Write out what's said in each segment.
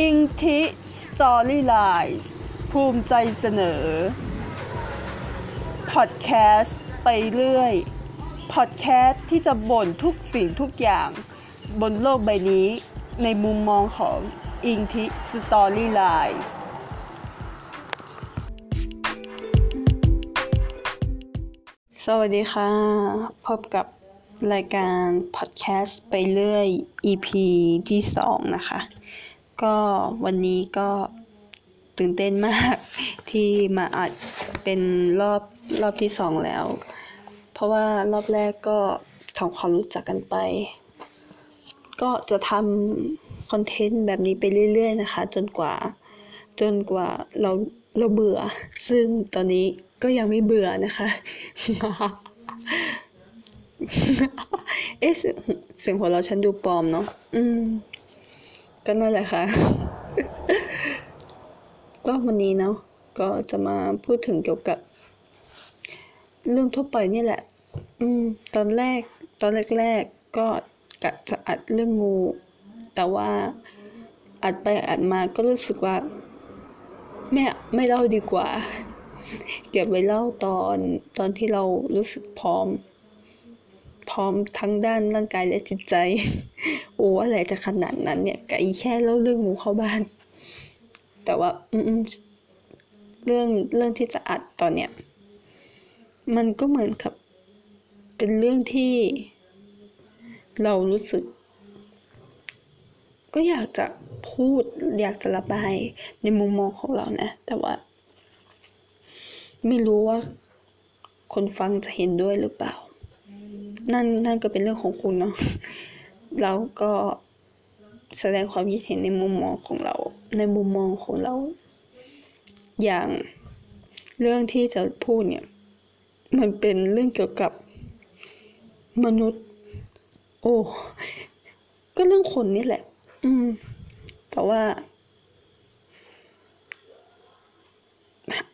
อิงทิสตอรี่ไลน์ภูมิใจเสนอ พอดแคสต์ไปเรื่อย พอดแคสต์ที่จะบ่นทุกสิ่งทุกอย่างบนโลกใบนี้ในมุมมองของอิงทิสตอรี่ไลน์สวัสดีค่ะ พบกับรายการพอดแคสต์ไปเรื่อย EP ที่ 2 นะคะ ก็วันนี้ก็ตื่นเต้นมากที่มาอัดเป็นรอบรอบที่2แล้ว เพราะว่ารอบแรกก็ทำความรู้จักกันไป ก็จะทำคอนเทนต์แบบนี้ไปเรื่อย ๆ นะคะ จนกว่า จนกว่าเราเราเบื่อ ซึ่งตอนนี้ก็ยังไม่เบื่อนะคะเอ๊ะเสียงเสียงหัวเราฉันดูปลอมเนาะอืม ก็นั่นแหละค่ะ ก็วันนี้เนาะก็จะมาพูดถึงเกี่ยวกับ เรื่องทั่วไปนี่แหละ อืม ตอนแรก ตอนแรกๆก็กะจะอัดเรื่องงู แต่ว่าอัดไปอัดมาก็รู้สึกว่าไม่ไม่เล่าดีกว่า เก็บไว้เล่าตอนตอนที่เรารู้สึกพร้อม พร้อมทั้งด้านร่างกายและจิตใจ โอ้อะไรจะขนาดนั้นเนี่ยไก่แค่เล่าเรื่องงูเข้าบ้าน แต่ว่า อืมเรื่องเรื่องที่จะอัดตอนเนี้ยมันก็เหมือนกับ เป็นเรื่องที่ เรารู้สึก ก็อยากจะพูดอยากจะระบายในมุมมองของเรานะ แต่ว่า ไม่รู้ว่า คนฟังจะเห็นด้วยหรือเปล่า นั่นนั่นก็เป็นเรื่องของคุณเนาะเราก็แสดงความคิดเห็นในมุมมองของเรา ในมุมมองของเรา อย่างเรื่องที่จะพูดเนี่ย มันเป็นเรื่องเกี่ยวกับมนุษย์ โอ้ ก็เรื่องคนนี่แหละ อืม แต่ว่า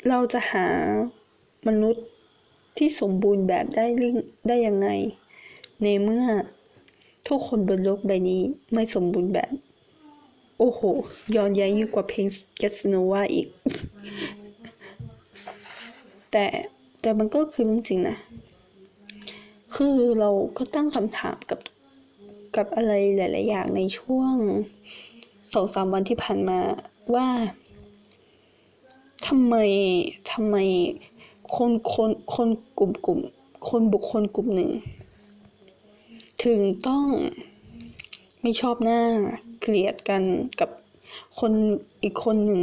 เราจะหามนุษย์ที่สมบูรณ์แบบได้ได้ยังไง ในเมื่อทุกคนบนโลกใบนี้ไม่สมบูรณ์แบบ โอ้โห ย้อนแย้งยิ่งกว่าเพลง Get Nova อีก แต่แต่มันก็คือเรื่องจริงนะ คือเราก็ตั้งคำถามกับกับอะไรหลาย ๆ อย่างในช่วงสองสามวันที่ผ่านมาว่าทำไมทำไมคนคนคนกลุ่มกลุ่มคนบุคคลกลุ่มหนึ่ง ถึงต้องไม่ชอบหน้าเกลียดกันกับคนอีกคนหนึ่ง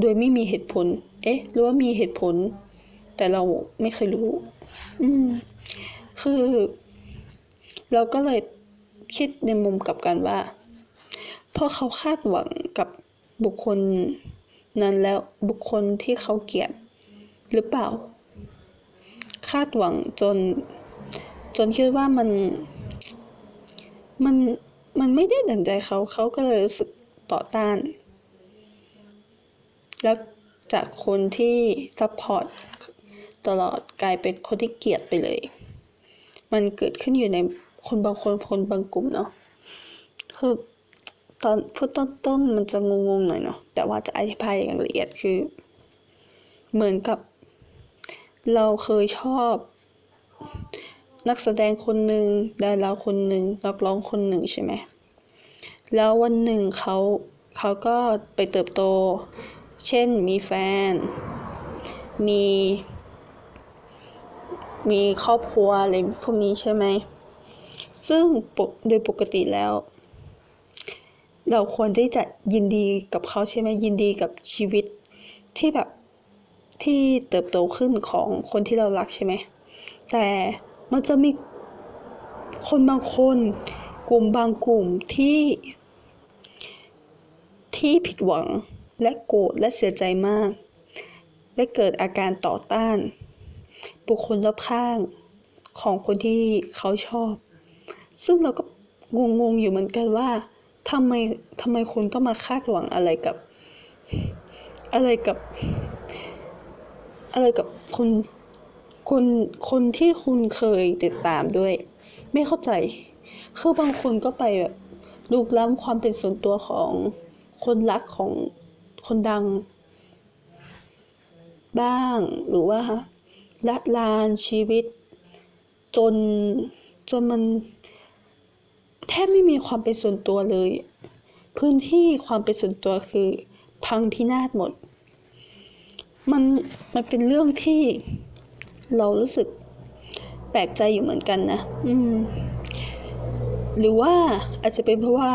โดยไม่มีเหตุผล เอ๊ะ หรือว่ามีเหตุผล แต่เราไม่เคยรู้ อืม คือ เราก็เลยคิดในมุมกับกันว่าพราะเขาคาดหวังกับบุคคลนั้นแล้วบุคคลที่เขาเกลียดหรือเปล่า คาดหวังจน จนคิดว่ามันมันมันไม่ได้ดั่งใจเขาเขาก็เลยรู้สึกต่อต้าน แล้วจากคนที่ support ตลอดกลายเป็นคนที่เกลียดไปเลย มันเกิดขึ้นอยู่ในคนบางคนคนบางกลุ่มเนาะคือตอนพูดต้นๆมันจะงงๆหน่อยเนาะแต่ว่าจะอธิบายอย่างละเอียดคือ เหมือนกับ เราเคยชอบ นักแสดงคนหนึ่งดาราคนหนึ่งนักร้องคนหนึ่งใช่ไหมแล้ววันหนึ่งเขาเขาก็ไปเติบโต เช่นมีแฟน มี มีครอบครัวอะไรพวกนี้ใช่ไหม ซึ่งโดยปกติแล้ว เราควรที่จะยินดีกับเขาใช่ไหมยินดีกับชีวิตที่แบบที่เติบโตขึ้นของคนที่เรารักใช่ไหม แต่ มันจะมีคนบางคน กลุ่มบางกลุ่มที่ ที่ผิดหวังและโกรธและเสียใจมาก และเกิดอาการต่อต้าน บุคคลรอบข้างของคนที่เขาชอบ ซึ่งเราก็งงๆอยู่เหมือนกันว่าทำไมทำไมคุณต้องมาคาดหวังอะไรกับ อะไรกับ อะไรกับคน คนคนที่คุณเคยติดตามด้วย ไม่เข้าใจ คือบางคนก็ไปแบบลุกล้ำความเป็นส่วนตัวของคนรักของคนดัง บ้างหรือว่าละลานชีวิต จนจนมันแทบไม่มีความเป็นส่วนตัวเลย พื้นที่ความเป็นส่วนตัวคือพังพินาศหมด มันมันเป็นเรื่องที่ เรารู้สึกแปลกใจอยู่เหมือนกันนะ อืม หรือว่าอาจจะเป็นเพราะว่า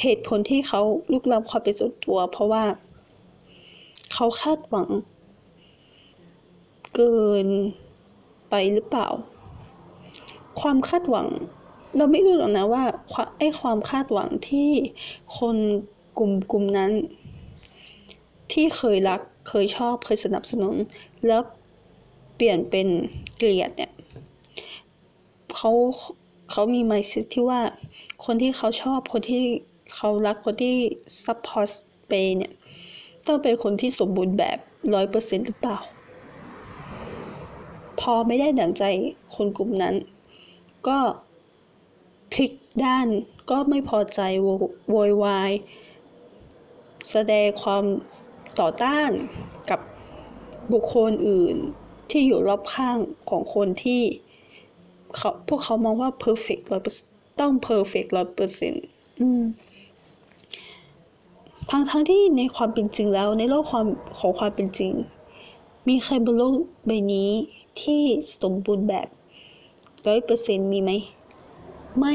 เหตุผลที่เขาลุกล้ำความเป็นส่วนตัว เพราะว่า เขาคาดหวัง เกินไปหรือเปล่า ความคาดหวัง เราไม่รู้หรอกนะว่าไอ้ความคาดหวังที่คนกลุ่มกลุ่มนั้น ที่เคยรักเคยชอบเคยสนับสนุน แล้ว เปลี่ยนเป็นเกลียดเนี่ยเขาเขามี mindset ที่ว่าคนที่เขาชอบคนที่เขารักคนที่ support ไปเนี่ยต้องเป็นคนที่สมบูรณ์แบบร้อยเปอร์เซ็นต์หรือเปล่า พอไม่ได้ดั่งใจคนกลุ่มนั้น ก็พลิกด้านก็ไม่พอใจโวยวาย แสดงความต่อต้านกับบุคคลอื่น ที่อยู่รอบข้างของคนที่เขาพวกเขามองว่า perfect ร้อยต้อง perfect ร้อยเปอร์เซ็นต์ทั้งทั้งที่ในความเป็นจริงแล้ว ในโลกความของความเป็นจริง มีใครบนโลกใบนี้ที่สมบูรณ์แบบร้อยเปอร์เซ็นต์มีไหม ไม่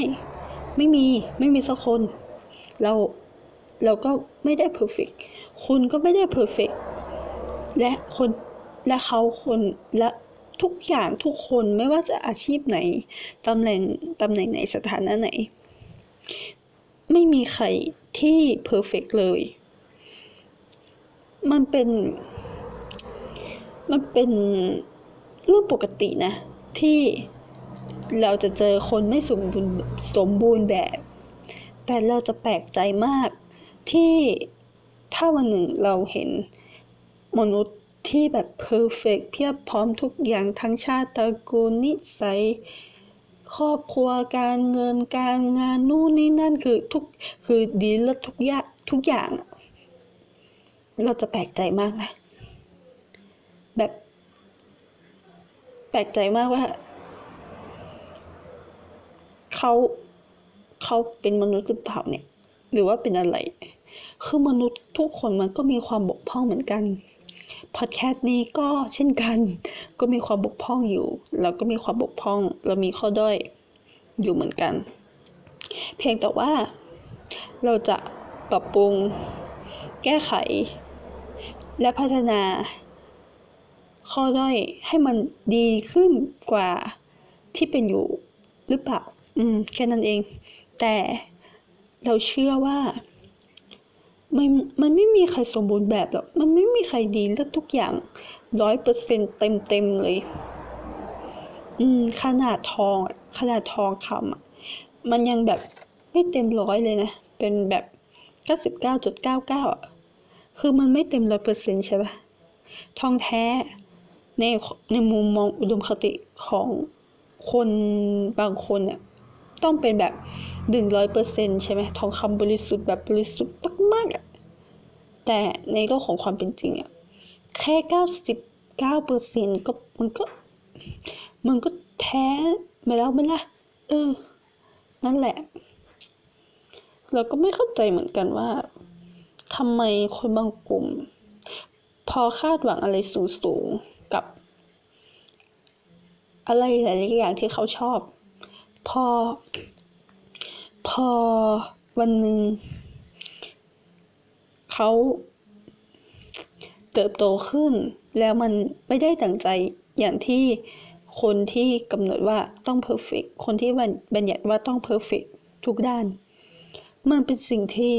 ไม่มีไม่มีสักคน เราเราก็ไม่ได้ perfect คุณก็ไม่ได้ perfect และคน และเขาคนและทุกอย่างทุกคนไม่ว่าจะอาชีพไหนตำแหน่งตำแหน่งไหนสถานะไหน ไม่มีใครที่เพอร์เฟกเลย มันเป็น มันเป็นเรื่องปกตินะ ที่เราจะเจอคนไม่สมบูรณ์สมบูรณ์แบบ แต่เราจะแปลกใจมากที่ถ้าวันหนึ่งเราเห็นมนุษย์ ที่แบบเพอร์เฟกเพียบพร้อมทุกอย่างทั้งชาติตระกูลนิสัย ครอบครัวการเงินการงานนู่นนี่นั่นคือทุกคือดีแล้วทุกอย่างทุกอย่าง เราจะแปลกใจมากนะ แบบ แปลกใจมากว่าเขาเขาเป็นมนุษย์หรือเปล่าเนี่ย หรือว่าเป็นอะไร คือมนุษย์ทุกคนมันก็มีความบกพร่องเหมือนกัน พอดแคสต์นี้ก็เช่นกัน ก็มีความบกพร่องอยู่ เราก็มีความบกพร่อง เรามีข้อด้อยอยู่เหมือนกัน เพียงแต่ว่าเราจะปรับปรุง แก้ไข และพัฒนา ข้อด้อยให้มันดีขึ้นกว่าที่เป็นอยู่หรือเปล่า อืม แค่นั้นเอง แต่เราเชื่อว่า มันมันไม่มีใครสมบูรณ์แบบหรอกมันไม่มีใครดีแล้วทุกอย่างร้อยเปอร์เซ็นต์เต็มเต็มเลย อืม ขนาดทองขนาดทองคำมันยังแบบไม่เต็มร้อยเลยนะ เป็นแบบเก้าสิบเก้าจุดเก้าเก้าอะ คือมันไม่เต็มร้อยเปอร์เซ็นต์ใช่ปะทองแท้ในในมุมมองอุดมคติของคนบางคนเนี่ยต้องเป็นแบบหนึ่งร้อยเปอร์เซ็นใช่ไหมทองคำบริสุทธิ์แบบบริสุทธิ์ มากอะแต่ในโลกของความเป็นจริงอะแค่เก้าสิบเก้าเปอร์เซ็นก็มันก็ มันก็แท้ไปแล้วไม่ละเออ นั่นแหละ เราก็ไม่เข้าใจเหมือนกันว่าทำไมคนบางกลุ่ม พอคาดหวังอะไรสูงๆกับ อะไรหลายๆอย่างที่เขาชอบ พอ พอวันหนึ่ง เขาเติบโตขึ้น แล้วมันไม่ได้ตั้งใจอย่างที่คนที่กำหนดว่าต้องเพอร์เฟกคนที่บัญญัติว่าต้องเพอร์เฟกทุกด้าน มันเป็นสิ่งที่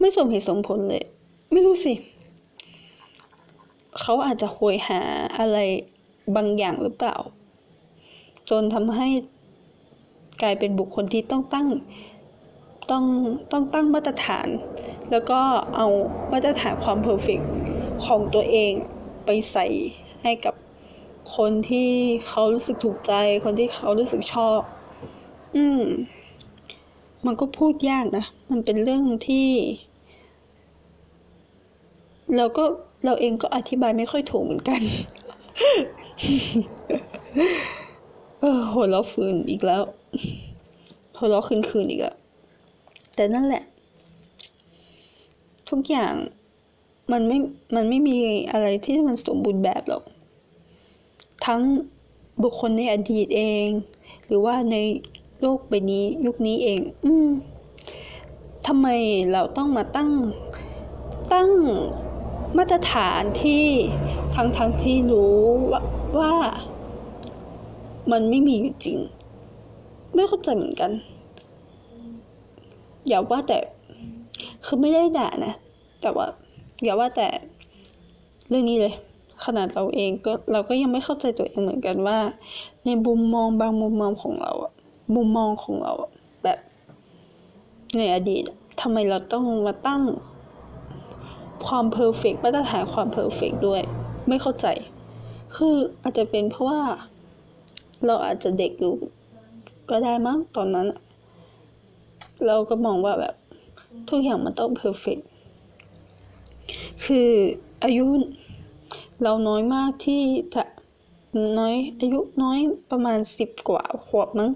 ไม่สมเหตุสมผลเลย ไม่รู้สิ เขาอาจจะโหยหาอะไรบางอย่างหรือเปล่า จนทำให้กลายเป็นบุคคลที่ต้องตั้ง ต้องต้องตั้งมาตรฐาน แล้วก็เอามาตรฐานความเพอร์เฟกของตัวเองไปใส่ให้กับคนที่เขารู้สึกถูกใจ คนที่เขารู้สึกชอบ อืม มันก็พูดยากนะ มันเป็นเรื่องที่เราก็เราเองก็อธิบายไม่ค่อยถูกเหมือนกัน เออหัวเราะฟืนอีกแล้วหัวเราะคืนคืนอีกแล้ว แต่นั่นแหละ ทุกอย่างมันไม่ มันไม่มีอะไรที่มันสมบูรณ์แบบหรอก ทั้งบุคคลในอดีตเอง หรือว่าในโลกใบนี้ยุคนี้เอง อืมทำไมเราต้องมาตั้ง ตั้งมาตรฐานที่ทั้งทั้งที่รู้ว่าว่า มันไม่มีอยู่จริง ไม่เข้าใจเหมือนกัน อย่าว่าแต่ คือไม่ได้ด่านะ แต่ว่า อย่าว่าแต่เรื่องนี้เลย ขนาดเราเองก็เราก็ยังไม่เข้าใจตัวเองเหมือนกันว่า ในมุมมองบางมุมมองของเราอะมุมมองของเราแบบในอดีตทำไมเราต้องมาตั้งความ perfect มาตรฐานความ perfect ด้วย ไม่เข้าใจ คืออาจจะเป็นเพราะว่า เราอาจจะเด็กอยู่ก็ได้มั้งตอนนั้นอะ เราก็มองว่าแบบทุกอย่างมันต้อง perfect คืออายุเราน้อยมากที่จะน้อยอายุน้อยประมาณสิบกว่าขวบมั้ง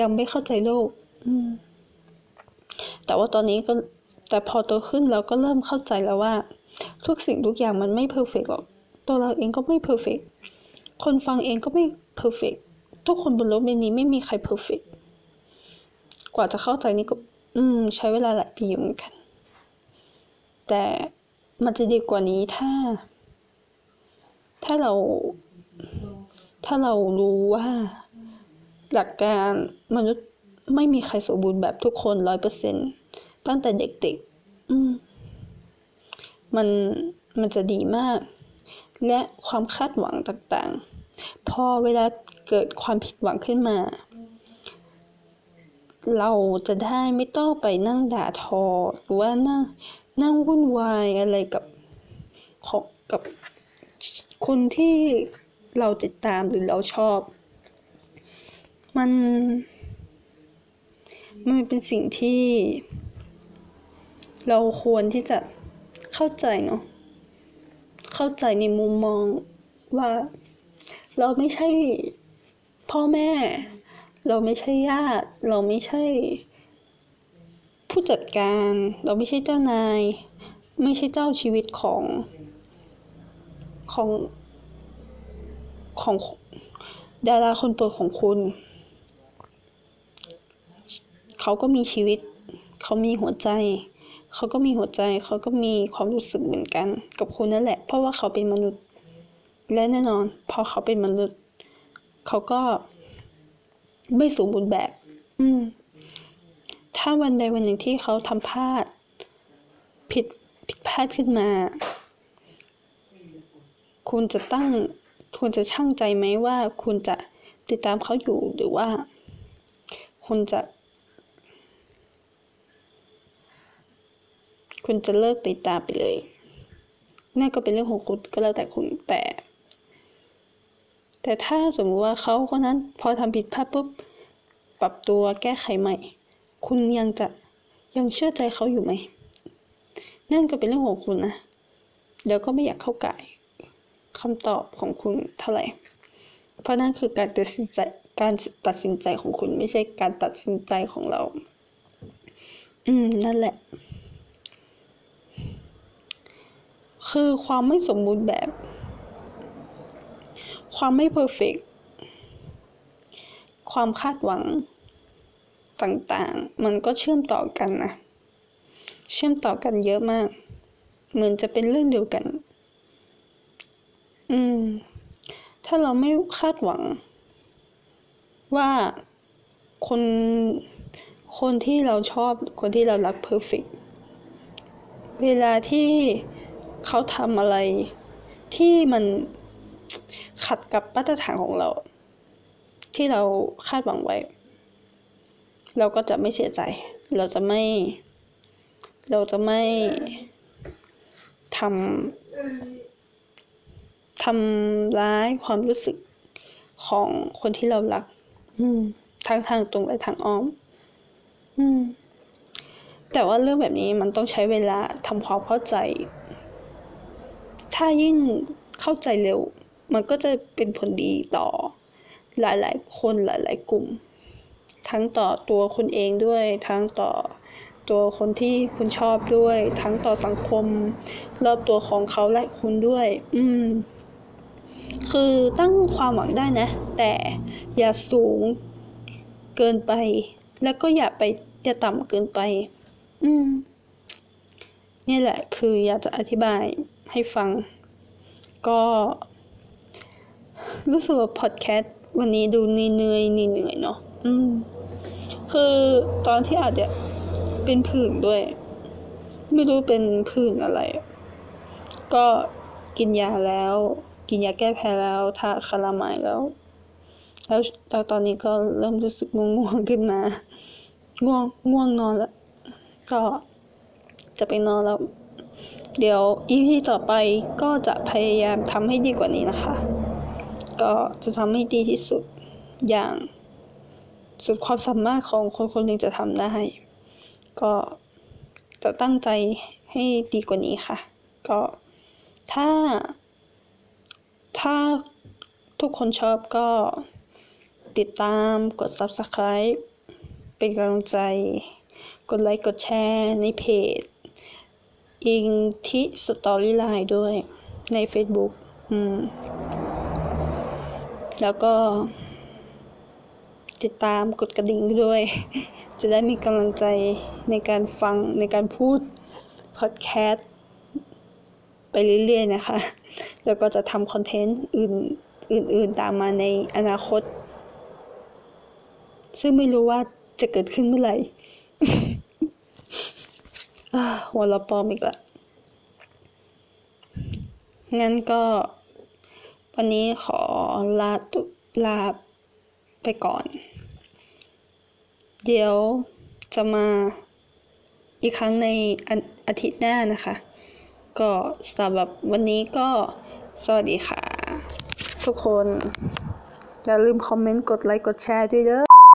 ยังไม่เข้าใจโลกแต่ว่าตอนนี้ก็แต่พอโตขึ้นเราก็เริ่มเข้าใจแล้วว่า ทุกสิ่งทุกอย่างมันไม่ perfect หรอก ตัวเราเองก็ไม่ perfect คนฟังเองก็ไม่ perfect ทุกคนบนโลกใบนี้ไม่มีใคร perfect กว่าจะเข้าใจนี่ก็ อืม ใช้เวลาหลายปีอยู่เหมือนกัน แต่มันจะดีกว่านี้ถ้า ถ้าเรา ถ้าเรารู้ว่า หลักการมนุษย์ไม่มีใครสมบูรณ์แบบทุกคนร้อยเปอร์เซ็นตั้งแต่เด็กๆ อืม มันมันจะดีมาก และความคาดหวังต่างๆ พอเวลาเกิดความผิดหวังขึ้นมา เราจะได้ไม่ต้องไปนั่งด่าทอ หรือว่านั่งนั่งวุ่นวายอะไรกับของกับคนที่เราติดตามหรือเราชอบ มัน มันเป็นสิ่งที่ เราควรที่จะเข้าใจเนาะเข้าใจในมุมมองว่า เราไม่ใช่พ่อแม่ เราไม่ใช่ญาติ เราไม่ใช่ ผู้จัดการ เราไม่ใช่เจ้านาย ไม่ใช่เจ้าชีวิตของของของดาราคนโปรดของคุณ เขาก็มีชีวิต เขามีหัวใจ เขาก็มีหัวใจ เขาก็มีความรู้สึกเหมือนกัน กับคุณนั่นแหละ เพราะว่าเขาเป็นมนุษย์ และแน่นอน พอเขาเป็นมนุษย์ เขาก็ ไม่สมบูรณ์แบบ อืม ถ้าวันใดวันหนึ่งที่เขาทำพลาด ผิดผิดพลาดขึ้นมา คุณจะตั้ง คุณจะช่างใจไหมว่า คุณจะติดตามเขาอยู่หรือว่า คุณจะ คุณจะเลิกติดตามไปเลยนั่นก็เป็นเรื่องของคุณก็แล้วแต่คุณแต่ แต่ถ้าสมมติว่าเขาคนนั้นพอทำผิดพลาดปุ๊บปรับตัวแก้ไขใหม่ คุณยังจะยังเชื่อใจเขาอยู่ไหมนั่นก็เป็นเรื่องของคุณนะเดี๋ยวก็ไม่อยากเข้าไก่คำตอบของคุณเท่าไหร่ เพราะนั่นคือการตัดสินใจการตัดสินใจของคุณไม่ใช่การตัดสินใจของเรา อืม นั่นแหละ คือความไม่สมบูรณ์แบบ ความไม่เพอร์เฟกความคาดหวังต่างๆ มันก็เชื่อมต่อกันนะ เชื่อมต่อกันเยอะมาก เหมือนจะเป็นเรื่องเดียวกัน อืม ถ้าเราไม่คาดหวัง ว่าคน คนที่เราชอบ คนที่เรารักเพอร์เฟกเวลาที่เขาทำอะไรที่มัน ขัดกับมาตรฐานของเรา ที่เราคาดหวังไว้ เราก็จะไม่เสียใจ เราจะไม่ เราจะไม่ทำทำร้ายความรู้สึกของคนที่เรารัก อืมทั้งทางตรงและทางอ้อม อืม แต่ว่าเรื่องแบบนี้มันต้องใช้เวลาทำความเข้าใจ ถ้ายิ่งเข้าใจเร็ว มันก็จะเป็นผลดีต่อหลายๆ คนหลาย ๆ กลุ่ม ทั้งต่อตัวคุณเองด้วย ทั้งต่อตัวคนที่คุณชอบด้วย ทั้งต่อสังคม รอบตัวของเขาและคุณด้วย อืม คือตั้งความหวังได้นะ แต่อย่าสูงเกินไป แล้วก็อย่าไปอย่าต่ำเกินไป อืมนี่แหละคืออยากจะอธิบายให้ฟัง ก็ รู้สึกว่าพอดแคสต์วันนี้ดูเหนื่อยๆเหนื่อยๆเนาะอืม คือตอนที่อาจจะเป็นผื่นด้วย ไม่รู้เป็นผื่นอะไร ก็กินยาแล้ว กินยาแก้แพ้แล้วทาคาราไมายแล้ว แล้วแล้วตอนนี้ก็เริ่มรู้สึกง่วงๆขึ้นมา ง่วงง่วงนอนแล้วก็จะไปนอนแล้ว เดี๋ยวอีพีต่อไปก็จะพยายามทำให้ดีกว่านี้นะคะ ก็จะทำให้ดีที่สุดอย่างสุดความสามารถของคนคนหนึ่งจะทำได้ ก็จะตั้งใจให้ดีกว่านี้ค่ะ ก็ถ้า ถ้าทุกคนชอบก็ติดตามกด subscribe เป็นกำลังใจ กดไลค์กดแชร์ในเพจ อิงทิสตอรี่ไลน์ด้วยใน Facebook อืม แล้วก็ ติดตามกดกระดิ่งด้วย จะได้มีกำลังใจในการฟังในการพูดพอดแคสต์ไปเรื่อยๆนะคะ แล้วก็จะทำคอนเทนต์อื่นอื่นๆตามมาในอนาคต ซึ่งไม่รู้ว่าจะเกิดขึ้นเมื่อไหร่อ่าหัวเราะปอมอีกละงั้นก็ วันนี้ขอลาตุลาไปก่อน เดี๋ยวจะมาอีกครั้งในอาอาทิตย์หน้านะคะ ก็สำหรับวันนี้ก็สวัสดีค่ะ ทุกคน อย่าลืมคอมเมนต์กดไลค์กดแชร์ด้วยเด้อ